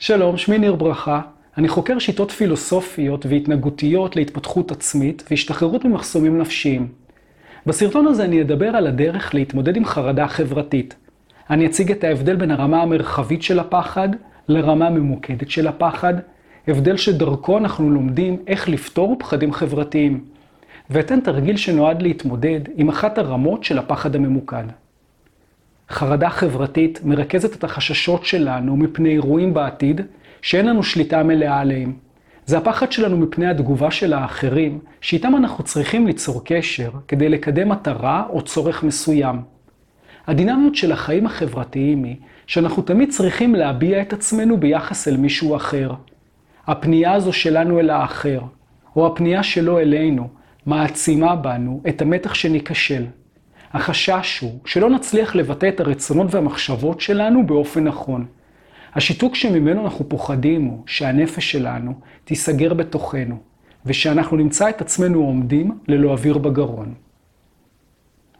שלום, שמי ניר ברכה. אני חוקר שיטות פילוסופיות והתנהגותיות להתפתחות עצמית והשתחררות ממחסומים נפשיים. בסרטון הזה אני אדבר על הדרך להתמודד עם חרדה חברתית. אני אציג את ההבדל בין הרמה המרחבית של הפחד לרמה הממוקדת של הפחד, הבדל שדרכו אנחנו לומדים איך לפתור פחדים חברתיים. ואתן תרגיל שנועד להתמודד עם אחת הרמות של הפחד הממוקד. חרדה חברתית מרכזת את החששות שלנו מפני אירועים בעתיד שאין לנו שליטה מלאה עליהם. זה הפחד שלנו מפני התגובה של האחרים, שאיתם אנחנו צריכים ליצור קשר כדי לקדם מטרה או צורך מסוים. הדינמיות של החיים החברתיים היא שאנחנו תמיד צריכים להביע את עצמנו ביחס אל מישהו אחר. הפנייה הזו שלנו אל האחר, או הפנייה שלו אלינו, מעצימה בנו את המתח שניכשל. החשש הוא שלא נצליח לבטא את הרצונות והמחשבות שלנו באופן נכון. השיתוק שממנו אנחנו פוחדים הוא שהנפש שלנו תיסגר בתוכנו, ושאנחנו נמצא את עצמנו עומדים ללא אוויר בגרון.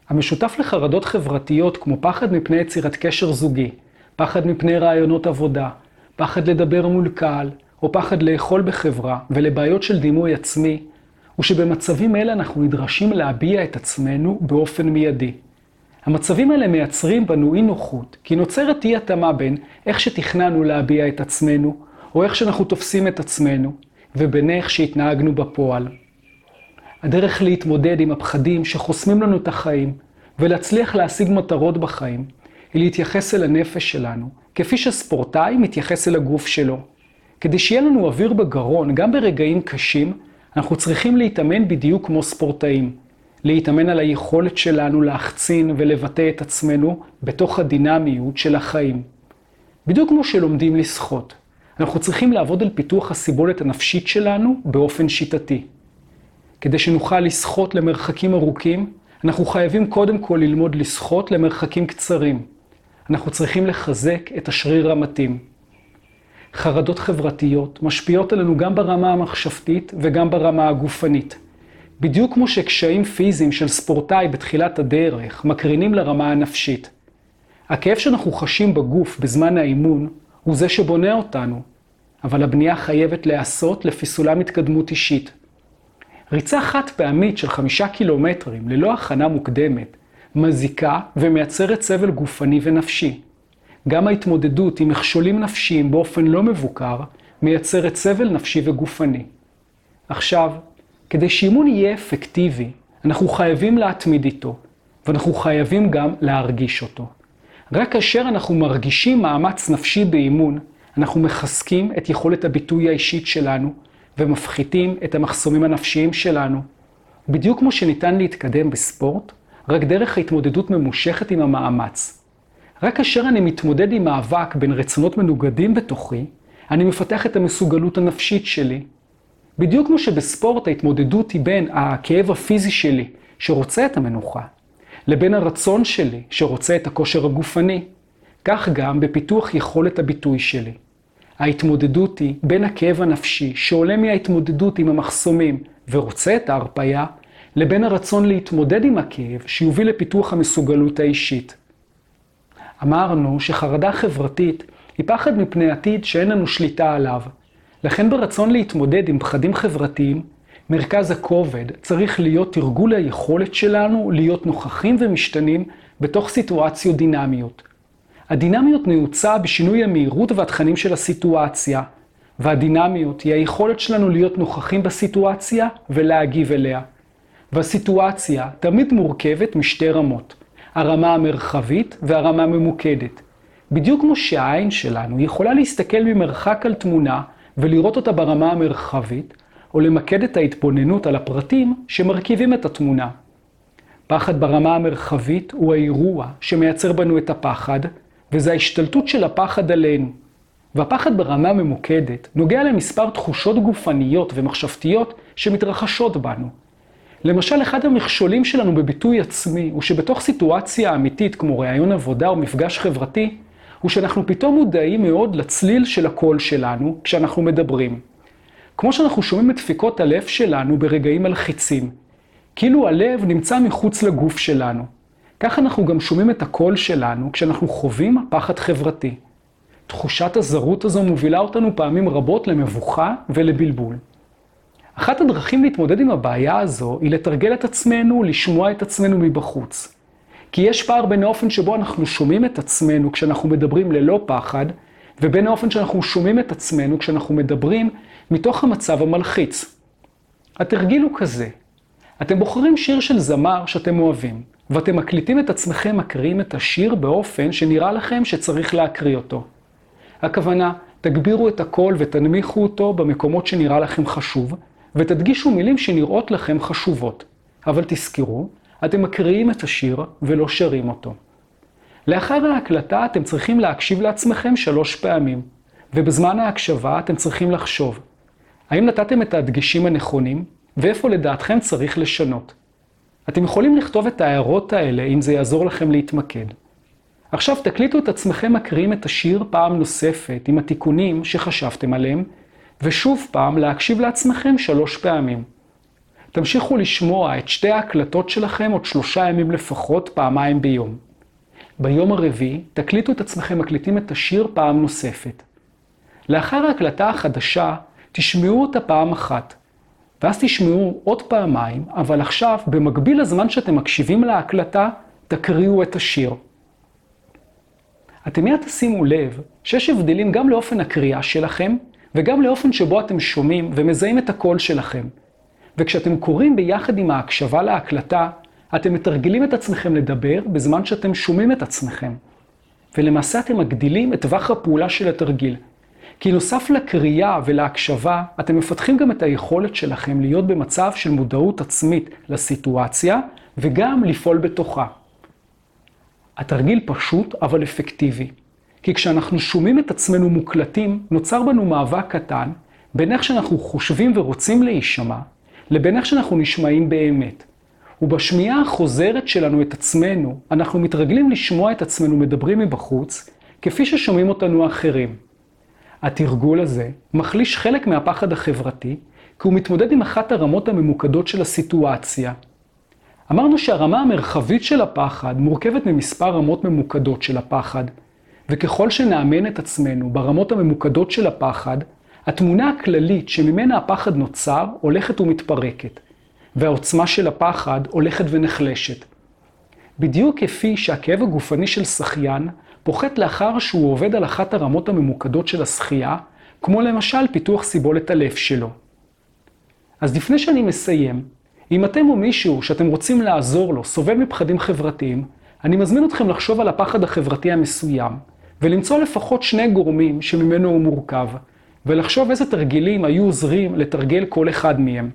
המשותף לחרדות חברתיות כמו פחד מפני יצירת קשר זוגי, פחד מפני רעיונות עבודה, פחד לדבר מול קהל, או פחד לאכול בחברה ולבעיות של דימוי עצמי, הוא שבמצבים אלה אנחנו נדרשים להביע את עצמנו באופן מיידי. המצבים האלה מייצרים בנו אי נוחות, כי נוצרת אי התאמה בין איך שתכננו להביע את עצמנו, או איך שאנחנו תופסים את עצמנו, ובין איך שהתנהגנו בפועל. הדרך להתמודד עם הפחדים שחוסמים לנו את החיים, ולהצליח להשיג מטרות בחיים, היא להתייחס אל הנפש שלנו, כפי שספורטאי מתייחס אל הגוף שלו. כדי שיהיה לנו אוויר בגרון, גם ברגעים קשים, אנחנו צריכים להתאמן בדיוק כמו ספורטאים. להתאמן על היכולת שלנו להחצין ולבטא את עצמנו בתוך הדינמיות של החיים. בדיוק כמו שלומדים לשחות. אנחנו צריכים לעבוד על פיתוח הסיבולת הנפשית שלנו באופן שיטתי. כדי שנוכל לשחות למרחקים ארוכים, אנחנו חייבים קודם כל ללמוד לשחות למרחקים קצרים. אנחנו צריכים לחזק את השריר המתאים. חרדות חברתיות משפיעות עלינו גם ברמה המחשבתית וגם ברמה הגופנית. בדיוק כמו שקשיים פיזיים של ספורטאי בתחילת הדרך מקרינים לרמה הנפשית. הכאב שאנחנו חשים בגוף בזמן האימון הוא זה שבונה אותנו, אבל הבנייה חייבת להיעשות לפי סולם התקדמות אישית. ריצה חד פעמית של חמישה קילומטרים ללא הכנה מוקדמת מזיקה ומייצרת סבל גופני ונפשי. גם ההתמודדות עם מכשולים נפשיים באופן לא מבוקר מייצרת סבל נפשי וגופני. עכשיו, כדי שאימון יהיה אפקטיבי, אנחנו חייבים להתמיד איתו, ואנחנו חייבים גם להרגיש אותו. רק כאשר אנחנו מרגישים מאמץ נפשי באימון, אנחנו מחזקים את יכולת הביטוי האישית שלנו, ומפחיתים את המחסומים הנפשיים שלנו. בדיוק כמו שניתן להתקדם בספורט, רק דרך ההתמודדות ממושכת עם המאמץ. רק כאשר אני מתמודד עם מאבק בין רצונות מנוגדים בתוכי, אני מפתח את המסוגלות הנפשית שלי. בדיוק כמו שבספורט ההתמודדות היא בין הכאב הפיזי שלי, שרוצה את המנוחה, לבין הרצון שלי, שרוצה את הכושר הגופני. כך גם בפיתוח יכולת הביטוי שלי. ההתמודדות היא בין הכאב הנפשי, שעולה מההתמודדות עם המחסומים ורוצה את ההרפאיה, לבין הרצון להתמודד עם הכאב שיוביל לפיתוח המסוגלות האישית. אמרנו שחרדה חברתית היא פחד מפני עתיד שאין לנו שליטה עליו. לכן ברצון להתמודד עם פחדים חברתיים, מרכז הכובד צריך להיות תרגול היכולת שלנו להיות נוכחים ומשתנים בתוך סיטואציות דינמיות. הדינמיות נעוצה בשינוי המהירות והתכנים של הסיטואציה, והדינמיות היא היכולת שלנו להיות נוכחים בסיטואציה ולהגיב אליה. והסיטואציה תמיד מורכבת משתי רמות. הרמה המרחבית והרמה הממוקדת. בדיוק כמו שהעין שלנו יכולה להסתכל ממרחק על תמונה ולראות אותה ברמה המרחבית, או למקד את ההתבוננות על הפרטים שמרכיבים את התמונה. פחד ברמה המרחבית הוא האירוע שמייצר בנו את הפחד, וזה ההשתלטות של הפחד עלינו. והפחד ברמה ממוקדת נוגע למספר תחושות גופניות ומחשבתיות שמתרחשות בנו. למשל, אחד המכשולים שלנו בביטוי עצמי הוא שבתוך סיטואציה אמיתית כמו ראיון עבודה או מפגש חברתי, הוא שאנחנו פתאום מודעים מאוד לצליל של הקול שלנו כשאנחנו מדברים. כמו שאנחנו שומעים את דפיקות הלב שלנו ברגעים מלחיצים. כאילו הלב נמצא מחוץ לגוף שלנו. כך אנחנו גם שומעים את הקול שלנו כשאנחנו חווים פחד חברתי. תחושת הזרות הזו מובילה אותנו פעמים רבות למבוכה ולבלבול. אחת הדרכים להתמודד עם הבעיה הזו היא לתרגל את עצמנו, לשמוע את עצמנו מבחוץ. כי יש פער בין האופן שבו אנחנו שומעים את עצמנו כשאנחנו מדברים ללא פחד, ובין האופן שאנחנו שומעים את עצמנו כשאנחנו מדברים מתוך המצב המלחיץ. התרגיל הוא כזה, אתם בוחרים שיר של זמר שאתם אוהבים, ואתם מקליטים את עצמכם מקריאים את השיר באופן שנראה לכם שצריך להקריא אותו. הכוונה, תגבירו את הקול ותנמיכו אותו במקומות שנראה לכם חשוב, ותדגישו מילים שנראות לכם חשובות. אבל תזכרו, אתם מקריאים את השיר ולא שרים אותו. לאחר ההקלטה אתם צריכים להקשיב לעצמכם שלוש פעמים, ובזמן ההקשבה אתם צריכים לחשוב. האם נתתם את הדגשים הנכונים, ואיפה לדעתכם צריך לשנות? אתם יכולים לכתוב את ההערות האלה אם זה יעזור לכם להתמקד. עכשיו תקליטו את עצמכם מקריאים את השיר פעם נוספת עם התיקונים שחשבתם עליהם, ושוב פעם להקשיב לעצמכם שלוש פעמים. תמשיכו לשמוע את שתי ההקלטות שלכם עוד שלושה ימים לפחות, פעמיים ביום. ביום הרביעי תקליטו את עצמכם מקליטים את השיר פעם נוספת. לאחר ההקלטה החדשה, תשמעו אותה פעם אחת, ואז תשמעו עוד פעמיים, אבל עכשיו, במקביל לזמן שאתם מקשיבים להקלטה, תקריאו את השיר. אתם מיד תשימו לב שיש הבדלים גם לאופן הקריאה שלכם, וגם לאופן שבו אתם שומעים ומזהים את הקול שלכם. וכשאתם קוראים ביחד עם ההקשבה להקלטה, אתם מתרגלים את עצמכם לדבר בזמן שאתם שומעים את עצמכם. ולמעשה אתם מגדילים את טווח הפעולה של התרגיל. כי נוסף לקריאה ולהקשבה, אתם מפתחים גם את היכולת שלכם להיות במצב של מודעות עצמית לסיטואציה, וגם לפעול בתוכה. התרגיל פשוט אבל אפקטיבי. כי כשאנחנו שומעים את עצמנו מוקלטים, נוצר בנו מאבק קטן בין איך שאנחנו חושבים ורוצים להישמע, לבין איך שאנחנו נשמעים באמת. ובשמיעה החוזרת שלנו את עצמנו, אנחנו מתרגלים לשמוע את עצמנו מדברים מבחוץ, כפי ששומעים אותנו האחרים. התרגול הזה מחליש חלק מהפחד החברתי, כי הוא מתמודד עם אחת הרמות הממוקדות של הסיטואציה. אמרנו שהרמה המרחבית של הפחד מורכבת ממספר רמות ממוקדות של הפחד, וככל שנאמן את עצמנו ברמות הממוקדות של הפחד, התמונה הכללית שממנה הפחד נוצר הולכת ומתפרקת, והעוצמה של הפחד הולכת ונחלשת. בדיוק כפי שהכאב הגופני של שחיין פוחת לאחר שהוא עובד על אחת הרמות הממוקדות של השחייה, כמו למשל פיתוח סיבולת הלב שלו. אז לפני שאני מסיים, אם אתם או מישהו שאתם רוצים לעזור לו סובל מפחדים חברתיים, אני מזמין אתכם לחשוב על הפחד החברתי המסוים, ולמצוא לפחות שני גורמים שממנו הוא מורכב, ולחשוב איזה תרגילים היו עוזרים לתרגל כל אחד מהם.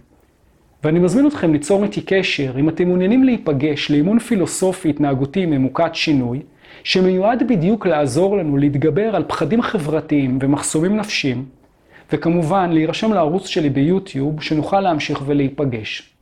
ואני מזמין אתכם ליצור איתי קשר אם אתם מעוניינים להיפגש לאימון פילוסופי התנהגותי ממוקד שינוי, שמיועד בדיוק לעזור לנו להתגבר על פחדים חברתיים ומחסומים נפשיים, וכמובן להירשם לערוץ שלי ביוטיוב שנוכל להמשיך ולהיפגש.